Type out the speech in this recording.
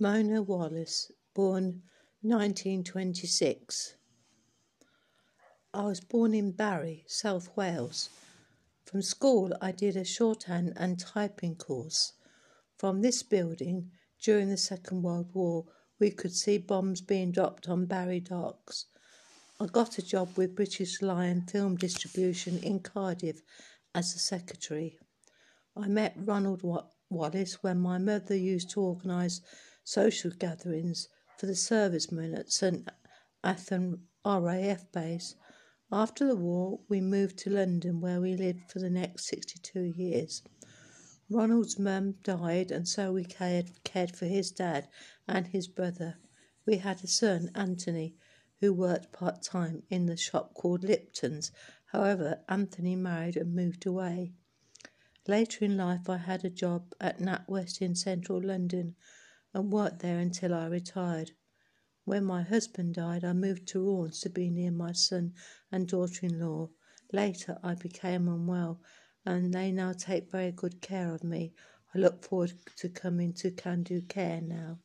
Mona Wallace, born 1926. I was born in Barry, South Wales. From school, I did a shorthand and typing course. From this building, during the Second World War, we could see bombs being dropped on Barry docks. I got a job with British Lion Film Distribution in Cardiff as a secretary. I met Ronald Wallace when my mother used to organise social gatherings for the servicemen at St Athan RAF base. After the war, we moved to London where we lived for the next 62 years. Ronald's mum died, and so we cared, cared for his dad and his brother. We had a son, Anthony, who worked part time in the shop called Lipton's. However, Anthony married and moved away. Later in life, I had a job at NatWest in central London and worked there until I retired. When my husband died, I moved to Raunds to be near my son and daughter in law. Later, I became unwell, and they now take very good care of me. I look forward to coming to Can Do Care now.